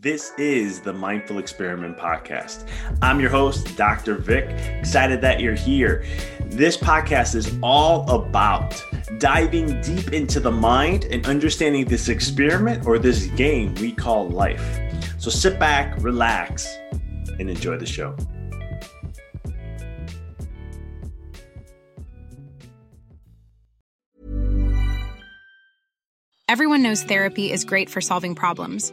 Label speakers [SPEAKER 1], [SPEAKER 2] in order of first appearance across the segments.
[SPEAKER 1] This is the Mindful Experiment Podcast. I'm your host, Dr. Vic. Excited that you're here. This podcast is all about diving deep into the mind and understanding this experiment or this game we call life. So sit back, relax, and enjoy the show.
[SPEAKER 2] Everyone knows therapy is great for solving problems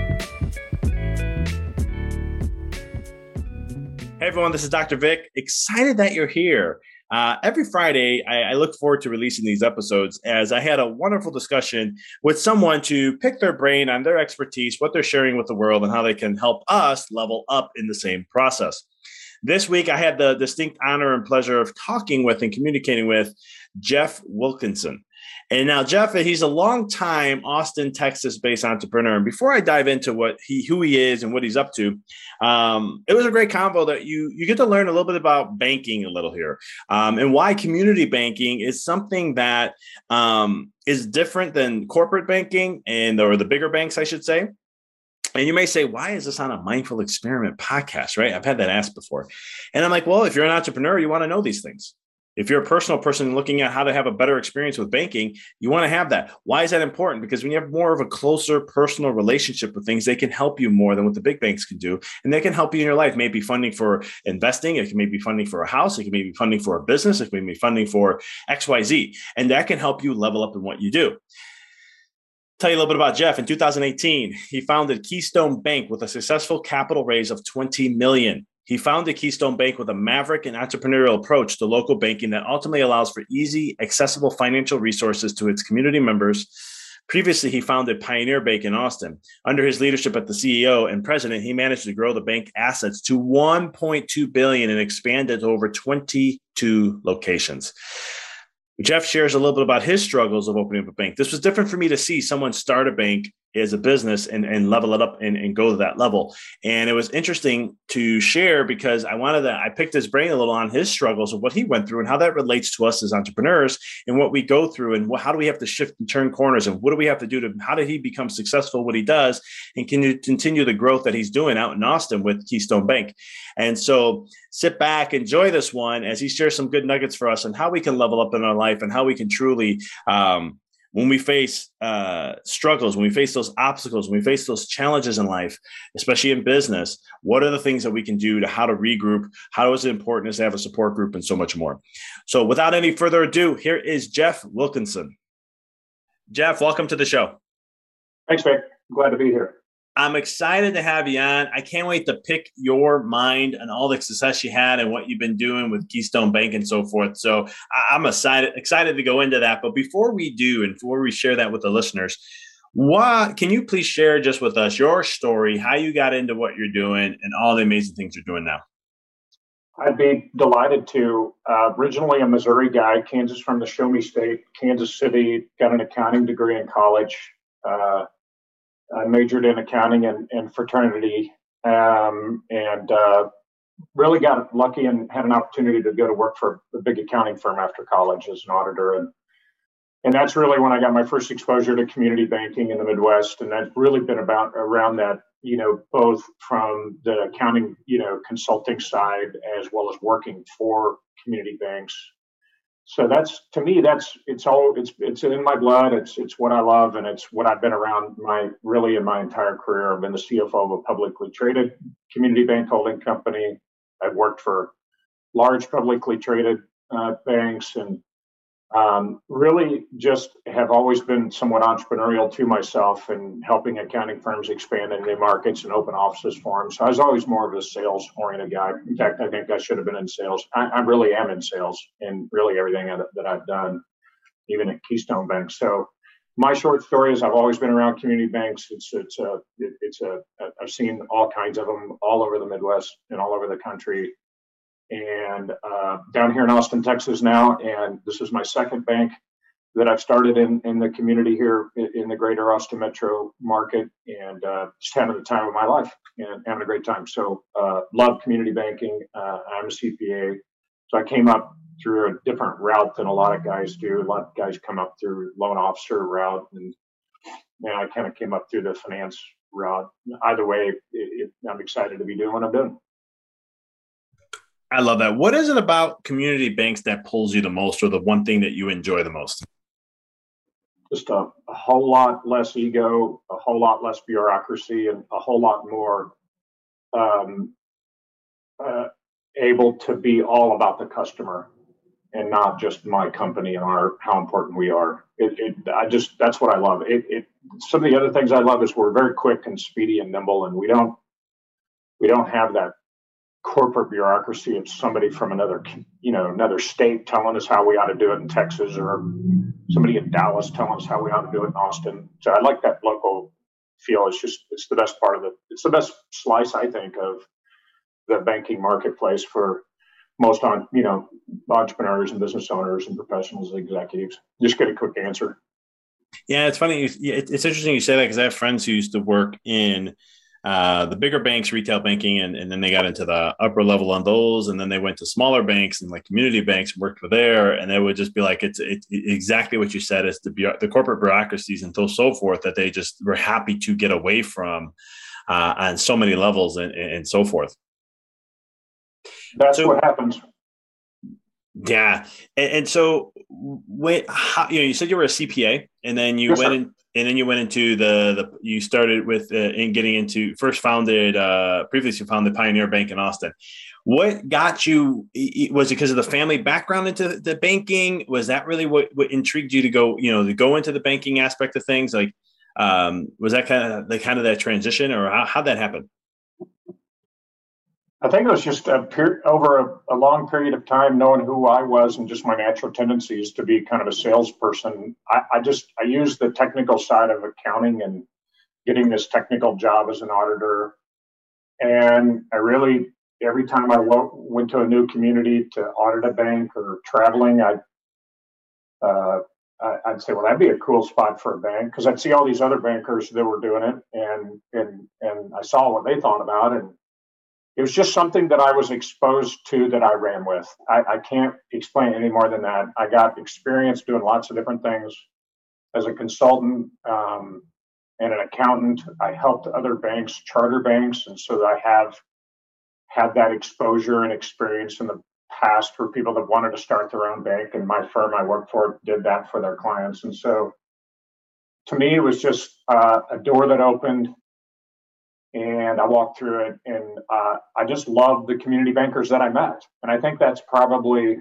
[SPEAKER 1] Hey everyone, this is Dr. Vic. Excited that you're here. Uh, every Friday, I, I, look forward to releasing these episodes as I had a wonderful discussion with someone to pick their brain on their expertise, what they're sharing with the world, and how they can help us level up in the same process. This week, I had the distinct honor and pleasure of talking with and communicating with Jeff Wilkinson. And now Jeff, he's a long time Austin, Texas based entrepreneur. And before I dive into what he who he is and what he's up to, um, it was a great convo that you you get to learn a little bit about banking a little here um, and why community banking is something that um, is different than corporate banking and or the bigger banks, I should say. And you may say, why is this on a mindful experiment podcast? Right? I've had that asked before. And I'm like, well, if you're an entrepreneur, you want to know these things. If you're a personal person looking at how to have a better experience with banking, you want to have that. Why is that important? Because when you have more of a closer personal relationship with things, they can help you more than what the big banks can do. And they can help you in your life, maybe funding for investing, it can maybe funding for a house, it can maybe funding for a business, it can be funding for XYZ. And that can help you level up in what you do tell you a little bit about Jeff. In 2018, he founded Keystone Bank with a successful capital raise of 20 million. He founded Keystone Bank with a maverick and entrepreneurial approach to local banking that ultimately allows for easy, accessible financial resources to its community members. Previously, he founded Pioneer Bank in Austin. Under his leadership as the CEO and president, he managed to grow the bank assets to 1.2 billion and expand it to over 22 locations. Jeff shares a little bit about his struggles of opening up a bank. This was different for me to see someone start a bank as a business and, and level it up and, and go to that level. And it was interesting to share because I wanted to, I picked his brain a little on his struggles of what he went through and how that relates to us as entrepreneurs and what we go through and what, how do we have to shift and turn corners and what do we have to do to, how did he become successful, what he does, and can you continue the growth that he's doing out in Austin with Keystone Bank. And so sit back, enjoy this one as he shares some good nuggets for us and how we can level up in our life and how we can truly, um, when we face uh, struggles, when we face those obstacles, when we face those challenges in life, especially in business, what are the things that we can do to how to regroup? How is it important to have a support group and so much more? So, without any further ado, here is Jeff Wilkinson. Jeff, welcome to the show.
[SPEAKER 3] Thanks. I'm glad to be here.
[SPEAKER 1] I'm excited to have you on. I can't wait to pick your mind and all the success you had and what you've been doing with Keystone Bank and so forth. So I'm excited excited to go into that. But before we do, and before we share that with the listeners, why can you please share just with us your story, how you got into what you're doing, and all the amazing things you're doing now?
[SPEAKER 3] I'd be delighted to. Uh, originally a Missouri guy, Kansas from the Show Me State, Kansas City, got an accounting degree in college. Uh, I majored in accounting and, and fraternity, um, and uh, really got lucky and had an opportunity to go to work for a big accounting firm after college as an auditor. And and that's really when I got my first exposure to community banking in the Midwest. And that's really been about around that, you know, both from the accounting, you know, consulting side as well as working for community banks. So that's to me, that's it's all it's it's in my blood. It's it's what I love, and it's what I've been around my really in my entire career. I've been the CFO of a publicly traded community bank holding company. I've worked for large publicly traded uh, banks and um, really just have always been somewhat entrepreneurial to myself and helping accounting firms expand into new markets and open offices for them. So I was always more of a sales oriented guy. In fact, I think I should have been in sales. I, I really am in sales in really everything that, that I've done, even at Keystone Bank. So my short story is I've always been around community banks. It's it's a it, it's a I've seen all kinds of them all over the Midwest and all over the country and uh, down here in Austin, Texas now. And this is my second bank that I've started in, in the community here in the greater Austin metro market and uh, just having the time of my life and having a great time. So, uh, love community banking. Uh, I'm a CPA. So, I came up through a different route than a lot of guys do. A lot of guys come up through loan officer route, and, and I kind of came up through the finance route. Either way, it, it, I'm excited to be doing what I'm doing.
[SPEAKER 1] I love that. What is it about community banks that pulls you the most, or the one thing that you enjoy the most?
[SPEAKER 3] Just a, a whole lot less ego, a whole lot less bureaucracy, and a whole lot more um, uh, able to be all about the customer and not just my company and our how important we are. It, it, I just that's what I love. It, it some of the other things I love is we're very quick and speedy and nimble, and we don't we don't have that corporate bureaucracy of somebody from another you know another state telling us how we ought to do it in Texas or somebody in Dallas telling us how we ought to do it in Austin. So I like that local feel. It's just it's the best part of it. It's the best slice I think of the banking marketplace for most on you know entrepreneurs and business owners and professionals and executives. Just get a quick answer.
[SPEAKER 1] Yeah, it's funny. It's interesting you say that because I have friends who used to work in uh, the bigger banks, retail banking, and, and then they got into the upper level on those, and then they went to smaller banks and like community banks, worked for there, and they would just be like, it's, it's exactly what you said. is the the corporate bureaucracies and so forth that they just were happy to get away from uh, on so many levels and, and so forth.
[SPEAKER 3] That's so, what happens.
[SPEAKER 1] Yeah, and, and so when how, you know you said you were a CPA, and then you yes, went in and then you went into the the you started with uh, in getting into first founded uh previously you founded Pioneer Bank in Austin. What got you? Was it because of the family background into the banking? Was that really what, what intrigued you to go you know to go into the banking aspect of things? Like, um, was that kind of the kind of that transition, or how how'd that happen?
[SPEAKER 3] I think it was just a per- over a, a, long period of time, knowing who I was and just my natural tendencies to be kind of a salesperson. I, I just I used the technical side of accounting and getting this technical job as an auditor, and I really every time I went to a new community to audit a bank or traveling, I'd uh, I'd say, well, that'd be a cool spot for a bank because I'd see all these other bankers that were doing it, and and and I saw what they thought about. And it was just something that I was exposed to that I ran with. I, I, can't explain any more than that. I got experience doing lots of different things as a consultant um, and an accountant. I helped other banks, charter banks, and so I have had that exposure and experience in the past for people that wanted to start their own bank. And my firm I worked for did that for their clients. And so to me, it was just uh, a door that opened and I walked through it, and uh, I just loved the community bankers that I met, and I think that's probably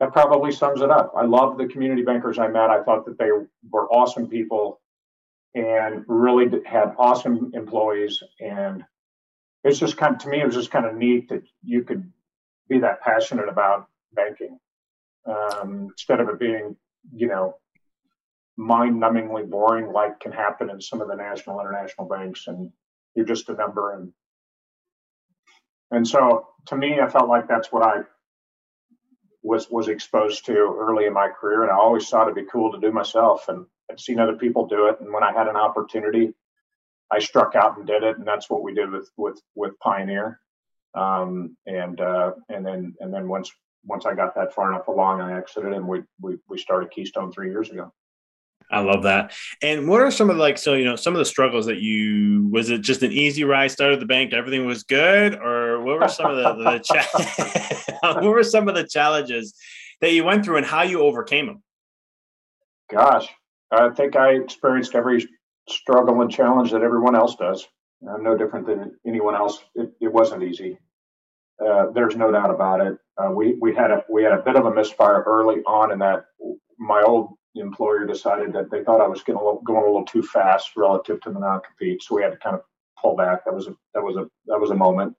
[SPEAKER 3] that probably sums it up. I loved the community bankers I met. I thought that they were awesome people, and really had awesome employees, and it's just kind of to me it was just kind of neat that you could be that passionate about banking um, instead of it being you know mind-numbingly boring like can happen in some of the national international banks and you're just a number and and so to me i felt like that's what i was was exposed to early in my career and i always thought it'd be cool to do myself and i'd seen other people do it. And when i had an opportunity i struck out and did it and that's what we did with with with pioneer. Um, and uh, and then and then once once i got that far enough along i exited and we we, we started keystone three years ago.
[SPEAKER 1] I love that. And what are some of the, like so you know some of the struggles that you was it just an easy ride started the bank everything was good or what were some of the, the cha- what were some of the challenges that you went through and how you overcame them?
[SPEAKER 3] Gosh, I think I experienced every struggle and challenge that everyone else does. I'm no different than anyone else. It, it wasn't easy. Uh, there's no doubt about it. Uh, we we had a we had a bit of a misfire early on in that my old employer decided that they thought I was going a going a little too fast relative to the non-compete, so we had to kind of pull back. That was a that was a that was a moment.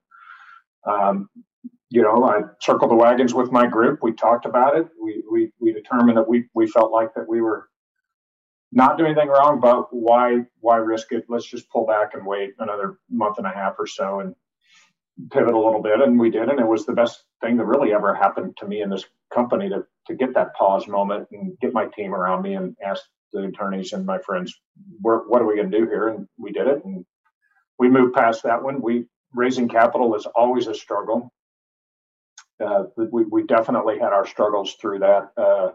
[SPEAKER 3] Um, you know, I circled the wagons with my group. We talked about it. We we we determined that we we felt like that we were not doing anything wrong, but why why risk it? Let's just pull back and wait another month and a half or so and pivot a little bit. And we did, and it was the best thing that really ever happened to me in this company to to get that pause moment and get my team around me and ask the attorneys and my friends, what are we going to do here? And we did it, and we moved past that one. We raising capital is always a struggle. Uh, we, we definitely had our struggles through that uh,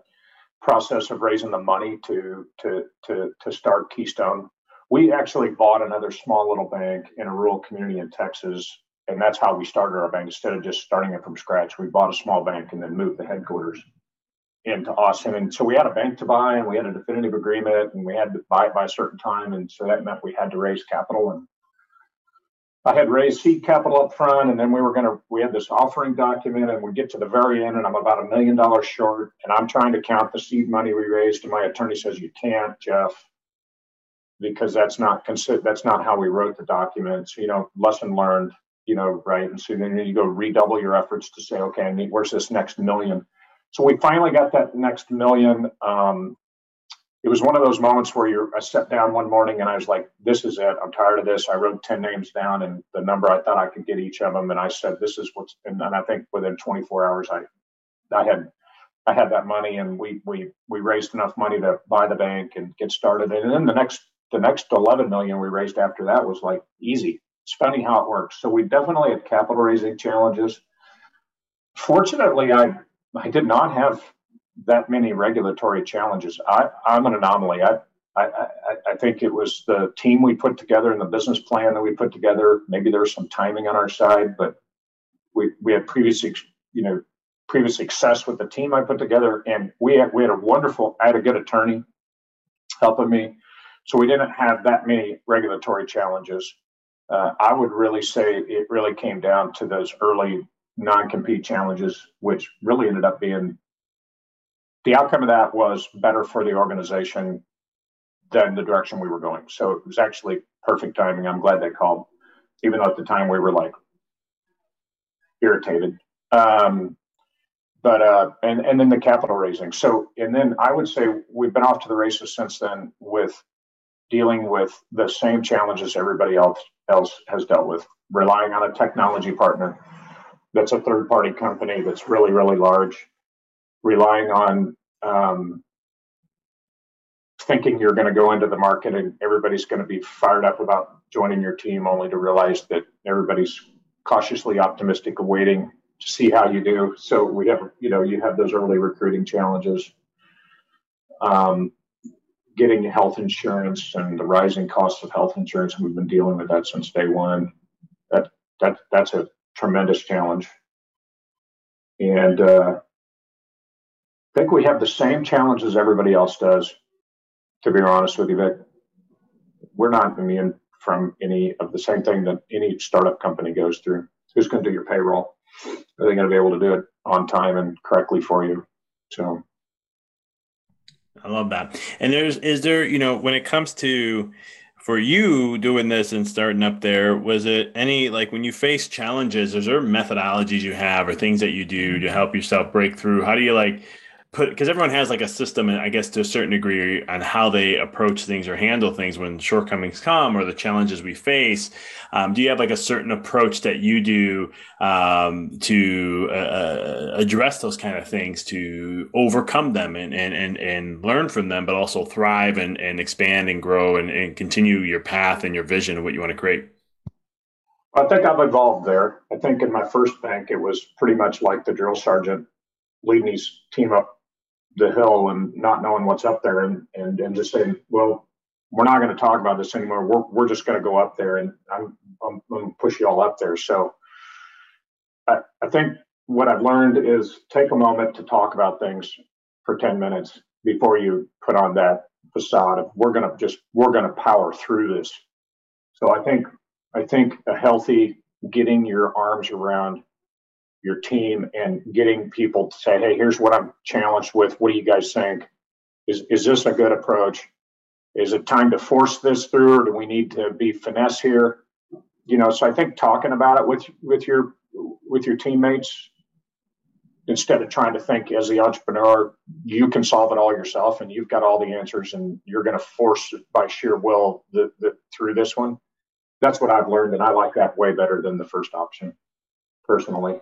[SPEAKER 3] process of raising the money to to to to start Keystone. We actually bought another small little bank in a rural community in Texas and that's how we started our bank instead of just starting it from scratch. We bought a small bank and then moved the headquarters into Austin. And so we had a bank to buy and we had a definitive agreement and we had to buy it by a certain time. And so that meant we had to raise capital. And I had raised seed capital up front and then we were going to, we had this offering document and we get to the very end and I'm about a million dollars short and I'm trying to count the seed money we raised. And my attorney says, you can't, Jeff, because that's not, that's not how we wrote the documents. You know, lesson learned you know, right? And so then you go redouble your efforts to say, okay, I need, where's this next million? So we finally got that next million. Um, it was one of those moments where you're, I sat down one morning and I was like, this is it. I'm tired of this. I wrote 10 names down and the number I thought I could get each of them. And I said, this is what's, and, and I think within 24 hours, I, I had, I had that money and we, we, we raised enough money to buy the bank and get started. And then the next, the next 11 million we raised after that was like easy it's funny how it works. So we definitely had capital raising challenges. Fortunately, I I did not have that many regulatory challenges. I, I'm an anomaly. I, I, I, think it was the team we put together and the business plan that we put together. Maybe there was some timing on our side, but we, we had previous, you know, previous success with the team I put together, and we had, we had a wonderful. I had a good attorney helping me, so we didn't have that many regulatory challenges uh, I would really say it really came down to those early non-compete challenges, which really ended up being the outcome of that was better for the organization than the direction we were going. So it was actually perfect timing. I'm glad they called, even though at the time we were like irritated. Um, but uh, and and then the capital raising. So and then I would say we've been off to the races since then with dealing with the same challenges everybody else else has dealt with, relying on a technology partner that's a third party company that's really, really large, relying on um, thinking you're going to go into the market and everybody's going to be fired up about joining your team, only to realize that everybody's cautiously optimistic, waiting to see how you do. So we have, you know, you have those early recruiting challenges. Um, getting health insurance and the rising cost of health insurance. We've been dealing with that since day one. That that that's a tremendous challenge. And uh, I think we have the same challenges everybody else does. To be honest with you, Vic, we're not immune from any of the same thing that any startup company goes through. Who's going to do your payroll? Are they going to be able to do it on time and correctly for you? So
[SPEAKER 1] I love that. And there's is there, you know, when it comes to for you doing this and starting up there, was it any like when you face challenges, is there methodologies you have or things that you do to help yourself break through? How do you like put because everyone has like a system and i guess to a certain degree on how they approach things or handle things when shortcomings come or the challenges we face um, do you have like a certain approach that you do um, to uh, uh, address those kind of things to overcome them and, and and and learn from them but also thrive and, and expand and grow and, and continue your path and your vision of what you want to create
[SPEAKER 3] I think I've evolved there. I think in my first bank, it was pretty much like the drill sergeant leading his team up the hill and not knowing what's up there and, and, and just saying, well, we're not going to talk about this anymore. We're, we're just going to go up there and I'm, I'm, going to push you all up there. So I, I think what I've learned is take a moment to talk about things for 10 minutes before you put on that facade of we're going to just, we're going to power through this. So I think, I think a healthy getting your arms around your team and getting people to say, hey, here's what I'm challenged with. What do you guys think? Is, is this a good approach? Is it time to force this through or do we need to be finesse here? You know, so I think talking about it with with your with your teammates instead of trying to think as the entrepreneur, you can solve it all yourself and you've got all the answers and you're going to force it by sheer will the, the, through this one. That's what I've learned, and I like that way better than the first option, personally.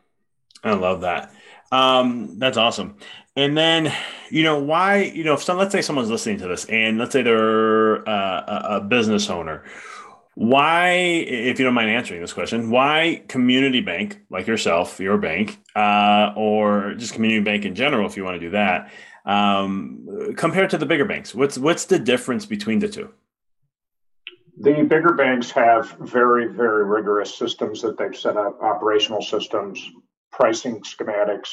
[SPEAKER 1] I love that. Um, that's awesome. And then, you know, why, you know, if some, let's say someone's listening to this and let's say they're uh, a business owner, why, if you don't mind answering this question, why community bank like yourself, your bank, uh, or just community bank in general, if you want to do that, um, compared to the bigger banks? What's what's the difference between the two?
[SPEAKER 3] The bigger banks have very, very rigorous systems that they've set up, operational systems, pricing schematics,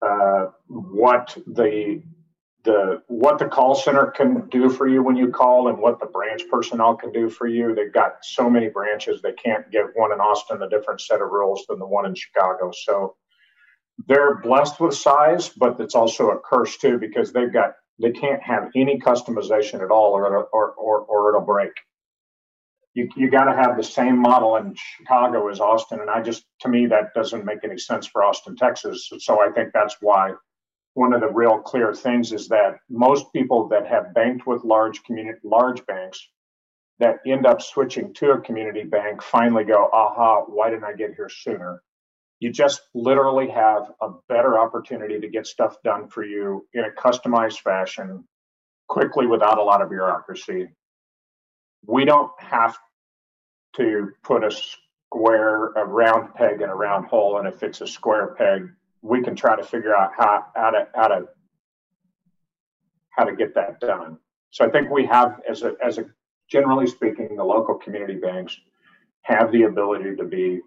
[SPEAKER 3] uh, what the the what the call center can do for you when you call and what the branch personnel can do for you. They've got so many branches they can't give one in Austin a different set of rules than the one in Chicago. So they're blessed with size, but it's also a curse too because they've got they can't have any customization at all or or or, or it'll break you, you got to have the same model in Chicago as Austin. And I just, to me, that doesn't make any sense for Austin, Texas. So I think that's why one of the real clear things is that most people that have banked with large community, large banks that end up switching to a community bank finally go, aha, why didn't I get here sooner? You just literally have a better opportunity to get stuff done for you in a customized fashion quickly without a lot of bureaucracy we don't have to put a square, a round peg in a round hole. And if it's a square peg, we can try to figure out how, how to how to how to get that done. So I think we have, as a as a generally speaking, the local community banks have the ability to be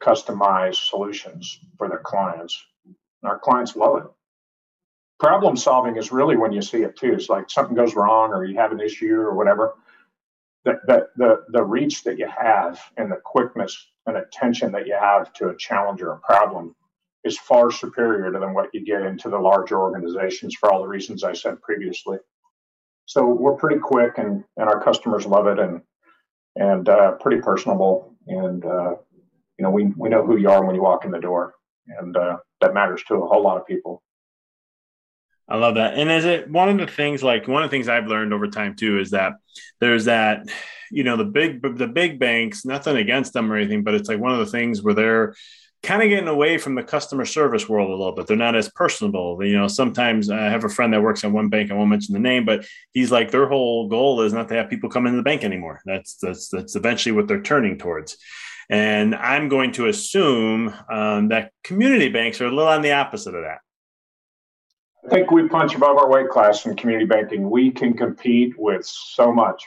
[SPEAKER 3] customized solutions for their clients. And our clients love it. Problem solving is really when you see it too. It's like something goes wrong or you have an issue or whatever the, the, the, reach that you have and the quickness and attention that you have to a challenge or a problem is far superior to than what you get into the larger organizations for all the reasons I said previously. So we're pretty quick and, and our customers love it and and uh, pretty personable and uh, you know we, we know who you are when you walk in the door and uh, that matters to a whole lot of people.
[SPEAKER 1] I love that. And is it one of the things like one of the things I've learned over time too is that there's that, you know, the big the big banks, nothing against them or anything, but it's like one of the things where they're kind of getting away from the customer service world a little bit. They're not as personable. You know, sometimes I have a friend that works at one bank. I won't mention the name, but he's like their whole goal is not to have people come into the bank anymore. That's that's that's eventually what they're turning towards. And I'm going to assume um, that community banks are a little on the opposite of that.
[SPEAKER 3] I think we punch above our weight class in community banking. We can compete with so much.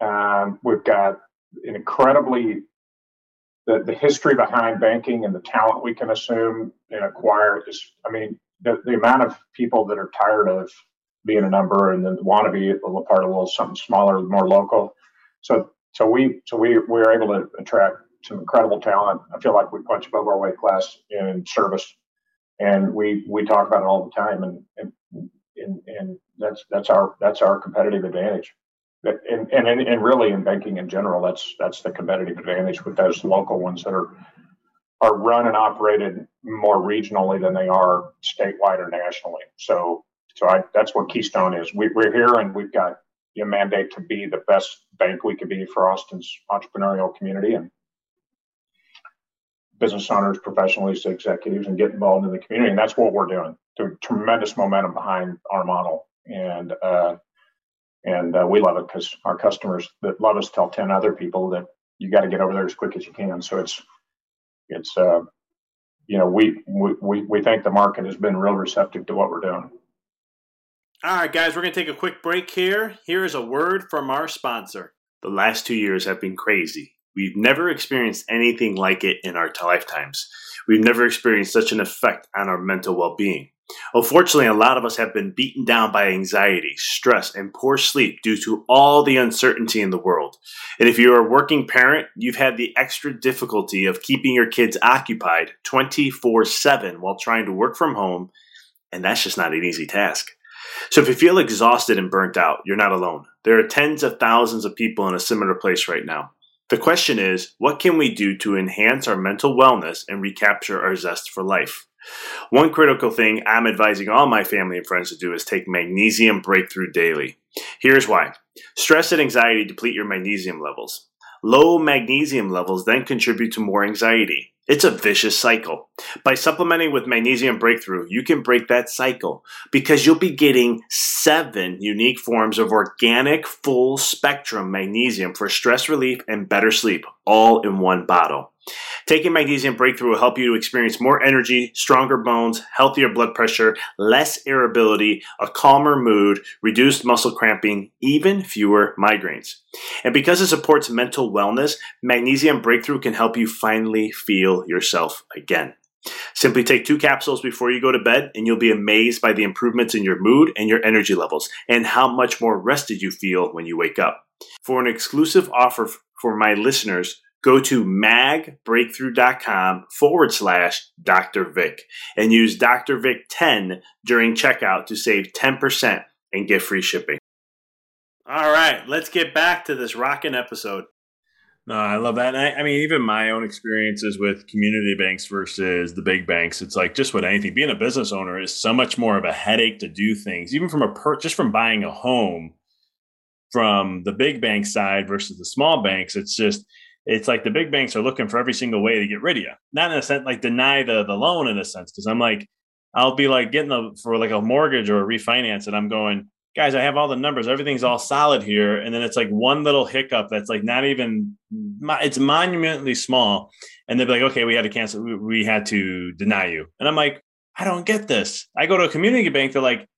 [SPEAKER 3] Um, we've got an incredibly the, the history behind banking and the talent we can assume and acquire is I mean the, the amount of people that are tired of being a number and then want to be a part of a little something smaller, more local. So so we so we we're able to attract some incredible talent. I feel like we punch above our weight class in service and we we talk about it all the time, and and and, and that's that's our that's our competitive advantage. And, and and really in banking in general, that's that's the competitive advantage with those local ones that are are run and operated more regionally than they are statewide or nationally. So, so I, that's what Keystone is. We, we're here and we've got a mandate to be the best bank we could be for Austin's entrepreneurial community and business owners, professionals, executives, and get involved in the community. And that's what we're doing. There's tremendous momentum behind our model, and uh, and uh, we love it because our customers that love us tell ten other people that you got to get over there as quick as you can. So it's it's uh, you know we, we we think the market has been real receptive to what we're doing.
[SPEAKER 1] All right, guys, we're going to take a quick break here. Here is a word from our sponsor. The last two years have been crazy. We've never experienced anything like it in our lifetimes. We've never experienced such an effect on our mental well being. Unfortunately, a lot of us have been beaten down by anxiety, stress, and poor sleep due to all the uncertainty in the world. And if you're a working parent, you've had the extra difficulty of keeping your kids occupied 24 7 while trying to work from home, and that's just not an easy task. So if you feel exhausted and burnt out, you're not alone. There are tens of thousands of people in a similar place right now. The question is, what can we do to enhance our mental wellness and recapture our zest for life? One critical thing I'm advising all my family and friends to do is take magnesium breakthrough daily. Here's why. Stress and anxiety deplete your magnesium levels. Low magnesium levels then contribute to more anxiety. It's a vicious cycle. By supplementing with Magnesium Breakthrough, you can break that cycle because you'll be getting seven unique forms of organic full spectrum magnesium for stress relief and better sleep, all in one bottle. Taking Magnesium Breakthrough will help you to experience more energy, stronger bones, healthier blood pressure, less irritability, a calmer mood, reduced muscle cramping, even fewer migraines. And because it supports mental wellness, Magnesium Breakthrough can help you finally feel yourself again. Simply take two capsules before you go to bed, and you'll be amazed by the improvements in your mood and your energy levels, and how much more rested you feel when you wake up. For an exclusive offer for my listeners, go to magbreakthrough.com forward slash Dr. Vic and use Dr. Vic 10 during checkout to save 10% and get free shipping. All right, let's get back to this rocking episode. No, I love that. I, I, mean, even my own experiences with community banks versus the big banks, it's like just with anything. Being a business owner is so much more of a headache to do things, even from a per, just from buying a home. From the big bank side versus the small banks, it's just it's like the big banks are looking for every single way to get rid of you. Not in a sense like deny the the loan in a sense, because I'm like, I'll be like getting the for like a mortgage or a refinance, and I'm going, guys, I have all the numbers, everything's all solid here, and then it's like one little hiccup that's like not even it's monumentally small, and they'll be like, okay, we had to cancel, we, had to deny you, and I'm like, I don't get this. I go to a community bank, they're like,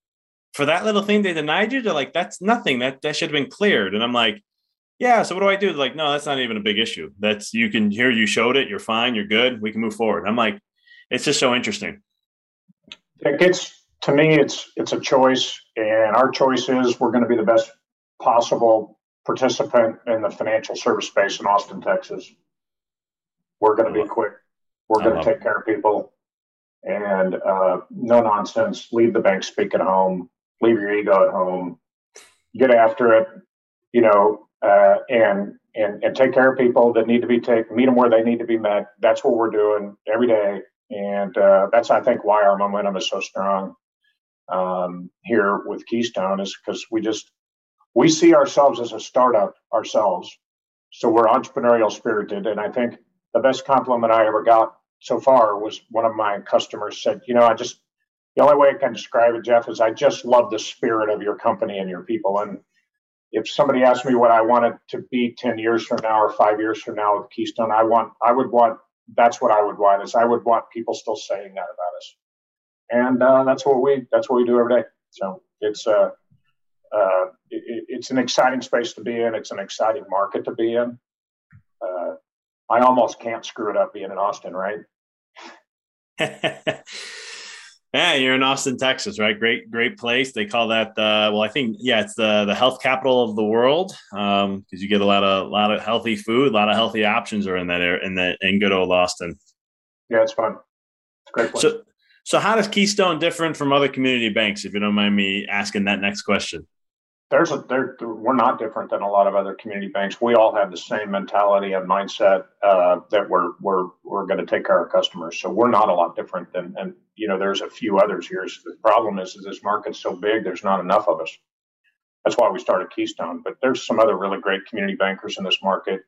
[SPEAKER 1] for that little thing they denied you, they're like, that's nothing. That that should have been cleared, and I'm like yeah so what do i do? Like no that's not even a big issue. That's you can here you showed it. You're fine. You're good. We can move forward. I'm like it's just so interesting.
[SPEAKER 3] It gets to me it's it's a choice and our choice is we're going to be the best possible participant in the financial service space in austin texas. We're going to be quick. We're going to take care of people. And uh, no nonsense. Leave the bank speak at home. Leave your ego at home. Get after it you know uh, and and and take care of people that need to be taken, meet them where they need to be met. That's what we're doing every day, and uh, that's I think why our momentum is so strong um, here with Keystone is because we just we see ourselves as a startup ourselves, so we're entrepreneurial spirited, and I think the best compliment I ever got so far was one of my customers said, you know, I just the only way I can describe it, Jeff, is I just love the spirit of your company and your people, and if somebody asked me what I wanted to be 10 years from now or five years from now with Keystone, I want, I would want, that's what I would want is I would want people still saying that about us. And uh, that's what we, that's what we do every day. So it's, uh, uh, it, it's an exciting space to be in. It's an exciting market to be in. Uh, I almost can't screw it up being in Austin, right?
[SPEAKER 1] Yeah, you're in Austin, Texas, right? Great, great place. They call that the well, I think yeah, it's the the health capital of the world because um, you get a lot of a lot of healthy food, a lot of healthy options are in that area in that in good old Austin.
[SPEAKER 3] Yeah, it's fun. It's great place.
[SPEAKER 1] So, so how does Keystone different from other community banks? If you don't mind me asking that next question.
[SPEAKER 3] there's a there we're not different than a lot of other community banks. We all have the same mentality and mindset uh, that we're we're we're going to take care of customers. So we're not a lot different than and you know there's a few others here. The problem is, is this market's so big, there's not enough of us. That's why we started Keystone. But there's some other really great community bankers in this market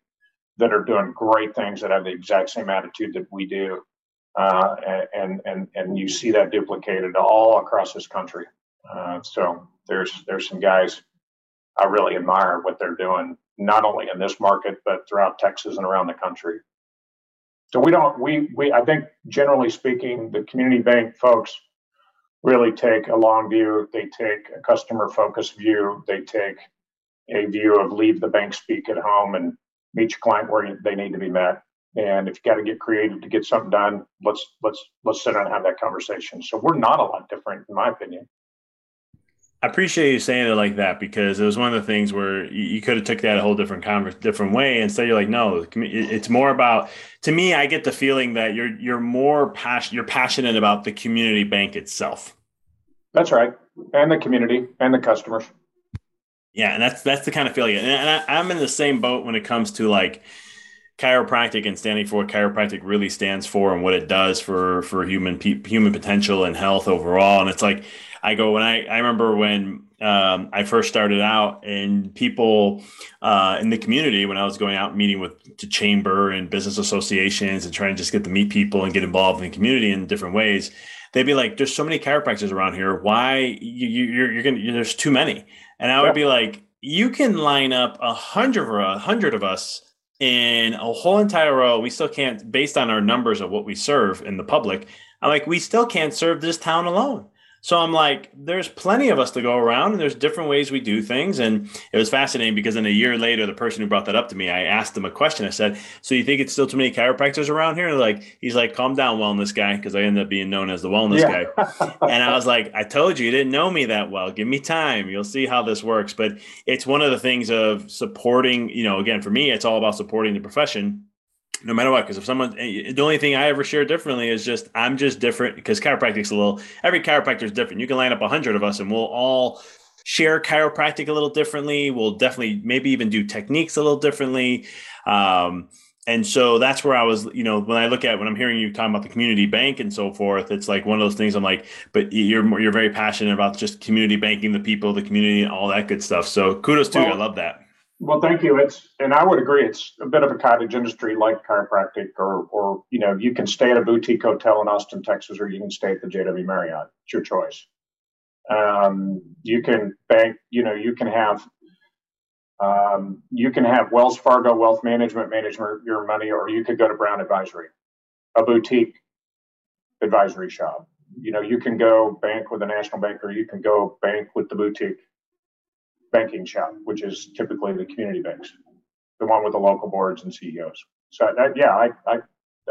[SPEAKER 3] that are doing great things that have the exact same attitude that we do, uh, and and and you see that duplicated all across this country. Uh, so there's there's some guys I really admire what they're doing, not only in this market but throughout Texas and around the country. So we don't we we I think generally speaking, the community bank folks really take a long view. They take a customer focused view. They take a view of leave the bank speak at home and meet your client where they need to be met. And if you got to get creative to get something done, let's let's let's sit down and have that conversation. So we're not a lot different, in my opinion.
[SPEAKER 1] I appreciate you saying it like that because it was one of the things where you, could have took that a whole different converse, different way. Instead, you're like, no, it's more about. To me, I get the feeling that you're you're more passionate. You're passionate about the community bank itself.
[SPEAKER 3] That's right, and the community and the customers.
[SPEAKER 1] Yeah, and that's that's the kind of feeling, and I, I'm in the same boat when it comes to like chiropractic and standing for what chiropractic really stands for and what it does for for human human potential and health overall. And it's like I go when I I remember when um, I first started out and people uh, in the community when I was going out meeting with the chamber and business associations and trying to just get to meet people and get involved in the community in different ways. They'd be like, "There's so many chiropractors around here. Why you, you're you're gonna? There's too many." And I would be like, "You can line up a hundred or a hundred of us." In a whole entire row. We still can't, based on our numbers of what we serve in the public, I'm like, we still can't serve this town alone. So I'm like, there's plenty of us to go around, and there's different ways we do things. And it was fascinating because then a year later, the person who brought that up to me, I asked him a question. I said, "So you think it's still too many chiropractors around here?" And like, he's like, "Calm down, wellness guy," because I ended up being known as the wellness yeah. guy. and I was like, "I told you, you didn't know me that well. Give me time. You'll see how this works." But it's one of the things of supporting. You know, again, for me, it's all about supporting the profession no matter what. Because if someone, eh, the only thing I ever share differently is just I'm just different because chiropractic's a little. Every chiropractor is different. You can line up a hundred of us, and we'll all share chiropractic a little differently. We'll definitely maybe even do techniques a little differently. Um, and so that's where I was, you know, when I look at when I'm hearing you talking about the community bank and so forth, it's like one of those things. I'm like, but you're you're very passionate about just community banking, the people, the community, and all that good stuff. So kudos to well, you. I love that.
[SPEAKER 3] Well, thank you. It's and I would agree. It's a bit of a cottage industry like chiropractic, or or you know, you can stay at a boutique hotel in Austin, Texas, or you can stay at the JW Marriott. It's your choice. Um, you can bank. You know, you can have. Um, you can have Wells Fargo Wealth Management manage your money, or you could go to Brown Advisory, a boutique advisory shop. You know, you can go bank with a national bank, or you can go bank with the boutique banking shop, which is typically the community banks, the one with the local boards and CEOs. So that, yeah, I, I,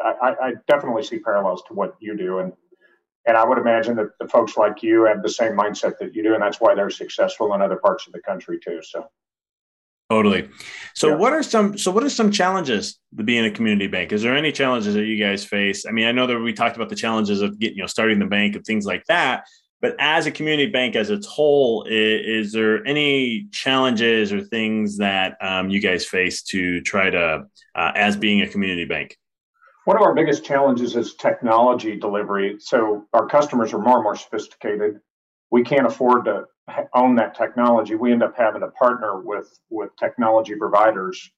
[SPEAKER 3] I, I definitely see parallels to what you do, and and I would imagine that the folks like you have the same mindset that you do, and that's why they're successful in other parts of the country too. So.
[SPEAKER 1] Totally. So yeah. what are some so what are some challenges to being a community bank? Is there any challenges that you guys face? I mean, I know that we talked about the challenges of getting, you know, starting the bank and things like that, but as a community bank as its whole, is, is there any challenges or things that um, you guys face to try to, uh, as being a community bank?
[SPEAKER 3] One of our biggest challenges is technology delivery. So our customers are more and more sophisticated. We can't afford to own that technology. We end up having to partner with with technology providers,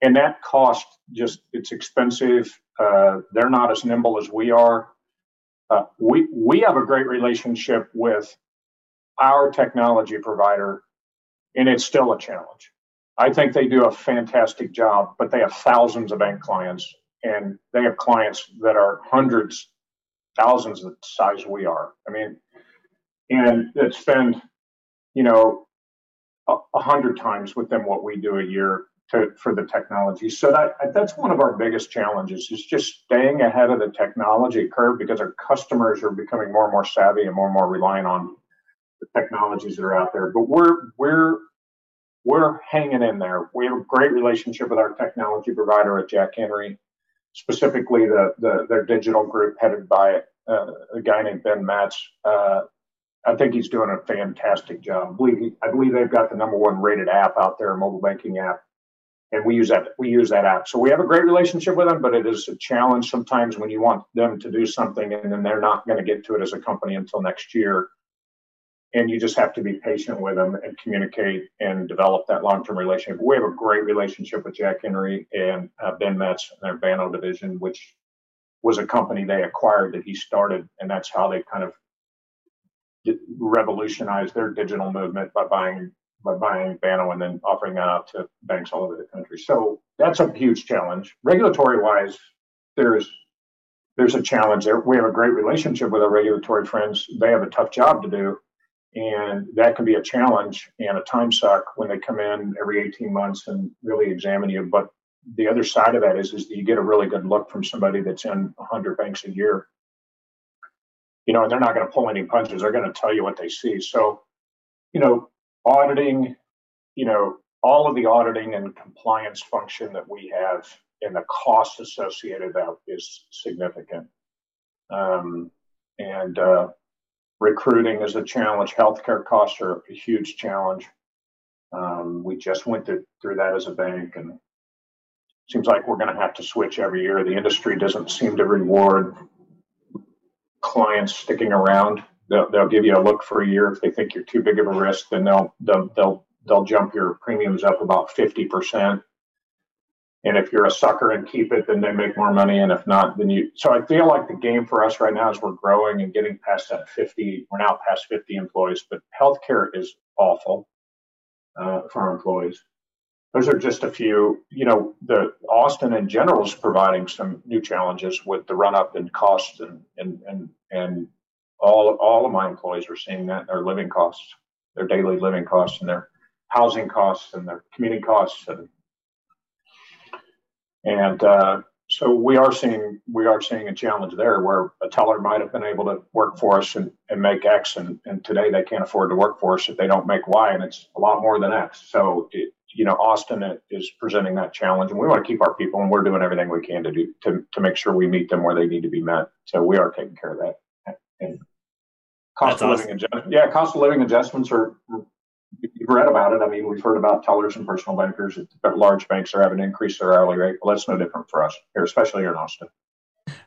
[SPEAKER 3] and that cost just it's expensive. Uh, they're not as nimble as we are uh, we we have a great relationship with our technology provider, and it's still a challenge. I think they do a fantastic job, but they have thousands of bank clients, and they have clients that are hundreds, thousands the size we are. I mean, and that spend, you know, a hundred times with them what we do a year to, for the technology. So that that's one of our biggest challenges is just staying ahead of the technology curve because our customers are becoming more and more savvy and more and more reliant on the technologies that are out there. But we're we're we're hanging in there. We have a great relationship with our technology provider at Jack Henry, specifically the, the their digital group headed by uh, a guy named Ben Metz. Uh, I think he's doing a fantastic job. I believe, I believe they've got the number one rated app out there, mobile banking app, and we use that. We use that app, so we have a great relationship with them. But it is a challenge sometimes when you want them to do something and then they're not going to get to it as a company until next year. And you just have to be patient with them and communicate and develop that long-term relationship. We have a great relationship with Jack Henry and uh, Ben Metz and their Banno division, which was a company they acquired that he started, and that's how they kind of revolutionized their digital movement by buying by buying Banno and then offering that out to banks all over the country. So that's a huge challenge. Regulatory wise, there's there's a challenge there. We have a great relationship with our regulatory friends. They have a tough job to do, and that can be a challenge and a time suck when they come in every 18 months and really examine you. But the other side of that is is that you get a really good look from somebody that's in 100 banks a year you know, and they're not going to pull any punches. They're going to tell you what they see. So, you know, auditing, you know, all of the auditing and compliance function that we have and the cost associated that is significant. Um, and uh, recruiting is a challenge. Healthcare costs are a huge challenge. Um, we just went to, through that as a bank, and seems like we're going to have to switch every year. The industry doesn't seem to reward clients sticking around. They'll, they'll give you a look for a year. If they think you're too big of a risk, then they'll they'll they'll, they'll jump your premiums up about fifty percent. And if you're a sucker and keep it, then they make more money. And if not, then you. So I feel like the game for us right now is we're growing and getting past that 50. We're now past 50 employees, but healthcare is awful uh, for our employees those are just a few. You know, the Austin in general is providing some new challenges with the run up in costs and and and and all all of my employees are seeing that their living costs, their daily living costs, and their housing costs and their commuting costs and and uh, so we are seeing we are seeing a challenge there where a teller might have been able to work for us and, and make X and, and today they can't afford to work for us if they don't make Y and it's a lot more than X. So it, you know, Austin is presenting that challenge, and we want to keep our people, and we're doing everything we can to do to, to make sure we meet them where they need to be met. So we are taking care of that. And cost That's of awesome. living adjustments, yeah, cost of living adjustments are. You've read about it. I mean, we've heard about tellers and personal bankers. But large banks are having to increase their hourly rate. Well, that's no different for us here, especially here in Austin.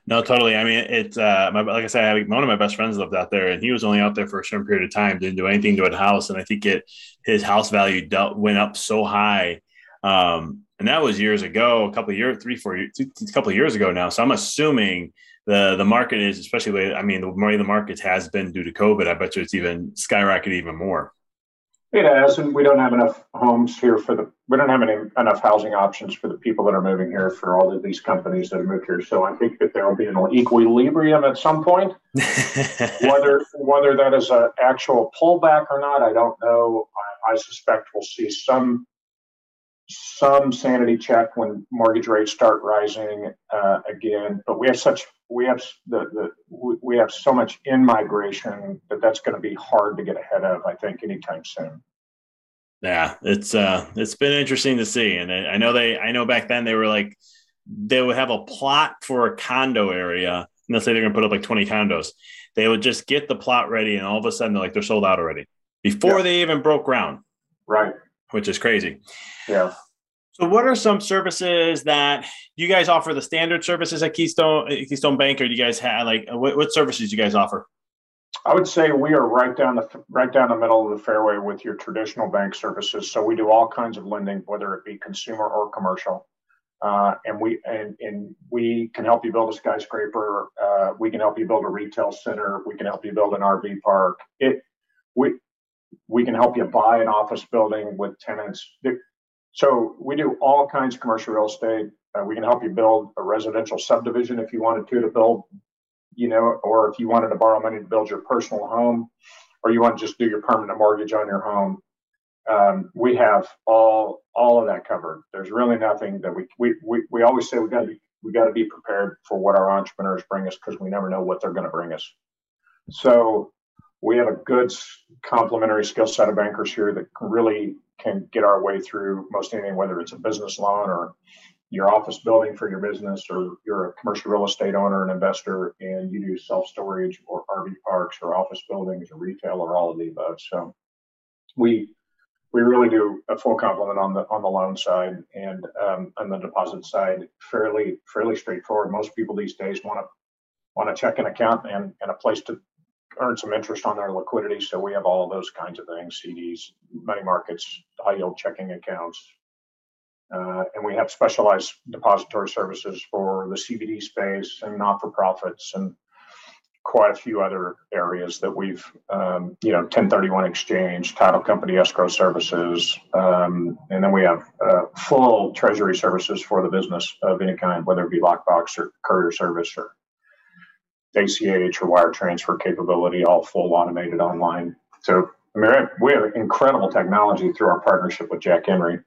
[SPEAKER 1] No, totally. I mean, it's uh, my, like I said, I, one of my best friends lived out there, and he was only out there for a certain period of time. Didn't do anything to a house, and I think it his house value dealt, went up so high, um, and that was years ago, a couple of years, three, four, years, a couple of years ago now. So I'm assuming the the market is, especially, I mean, the money the market has been due to COVID. I bet you it's even skyrocketed even more.
[SPEAKER 3] It has, and we don't have enough homes here for the. We don't have any, enough housing options for the people that are moving here for all of these companies that have moved here. So I think that there will be an equilibrium at some point. whether whether that is an actual pullback or not, I don't know. I, I suspect we'll see some some sanity check when mortgage rates start rising uh, again. But we have such we have the, the we have so much in migration that that's going to be hard to get ahead of. I think anytime soon.
[SPEAKER 1] Yeah, it's uh, it's been interesting to see, and I know they, I know back then they were like, they would have a plot for a condo area, and let's say they're going to put up like twenty condos. They would just get the plot ready, and all of a sudden they're like they're sold out already before yeah. they even broke ground.
[SPEAKER 3] Right.
[SPEAKER 1] Which is crazy.
[SPEAKER 3] Yeah.
[SPEAKER 1] So, what are some services that you guys offer? The standard services at Keystone Keystone Bank, or do you guys have like what, what services do you guys offer?
[SPEAKER 3] I would say we are right down the right down the middle of the fairway with your traditional bank services. So we do all kinds of lending, whether it be consumer or commercial, uh, and we and, and we can help you build a skyscraper. Uh, we can help you build a retail center. We can help you build an RV park. It we we can help you buy an office building with tenants. So we do all kinds of commercial real estate. Uh, we can help you build a residential subdivision if you wanted to to build, you know, or if you wanted to borrow money to build your personal home, or you want to just do your permanent mortgage on your home. Um, we have all all of that covered. There's really nothing that we we we, we always say we got to be we got to be prepared for what our entrepreneurs bring us because we never know what they're going to bring us. So we have a good complementary skill set of bankers here that really can get our way through most anything, whether it's a business loan or your office building for your business, or you're a commercial real estate owner and investor, and you do self storage or RV parks or office buildings or retail or all of the above. So we we really do a full complement on the on the loan side and um, on the deposit side. Fairly fairly straightforward. Most people these days want to want a checking account and, and a place to earn some interest on their liquidity. So we have all those kinds of things: CDs, money markets, high yield checking accounts, uh, and we have specialized depository services for the CBD space and not for profits and quite a few other areas that we've, um, you know, 1031 exchange, title company escrow services, um, and then we have uh, full treasury services for the business of any kind, whether it be lockbox or courier service or ACH or wire transfer capability, all full automated online. So, I mean, we have incredible technology through our partnership with Jack Henry.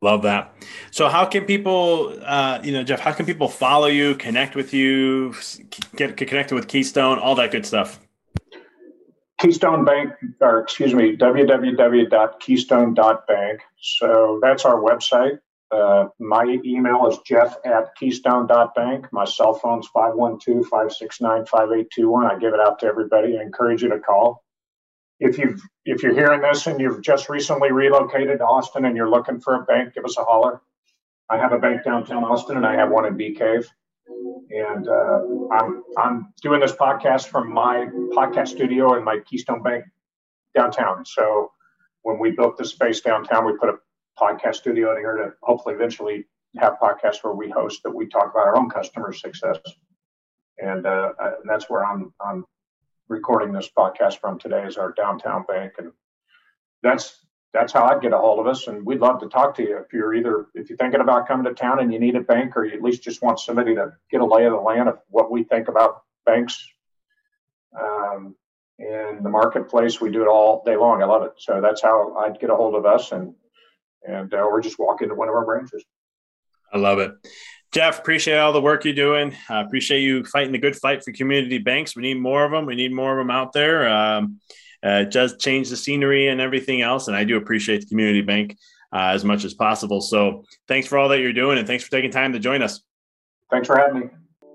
[SPEAKER 1] Love that. So, how can people, uh, you know, Jeff, how can people follow you, connect with you, get, get connected with Keystone, all that good stuff?
[SPEAKER 3] Keystone Bank, or excuse me, www.keystone.bank. So that's our website. Uh, my email is jeff at keystone.bank. My cell phone's 512 569 5821. I give it out to everybody. I encourage you to call if you've if you're hearing this and you've just recently relocated to Austin and you're looking for a bank, give us a holler. I have a bank downtown Austin and I have one in Bee Cave. And uh, I'm I'm doing this podcast from my podcast studio in my Keystone Bank downtown. So when we built this space downtown, we put a podcast studio in here to hopefully eventually have podcasts where we host that we talk about our own customer success. And, uh, that's where I'm I'm recording this podcast from today is our downtown bank, and that's that's how I'd get a hold of us. And we'd love to talk to you if you're either if you're thinking about coming to town and you need a bank, or you at least just want somebody to get a lay of the land of what we think about banks. Um, in the marketplace, we do it all day long. I love it. So that's how I'd get a hold of us, and and uh, or just walk into one of our branches.
[SPEAKER 1] I love it. Jeff, appreciate all the work you're doing. I uh, appreciate you fighting the good fight for community banks. We need more of them. We need more of them out there. Um, uh, it does change the scenery and everything else. And I do appreciate the community bank uh, as much as possible. So thanks for all that you're doing and thanks for taking time to join us.
[SPEAKER 3] Thanks for having me.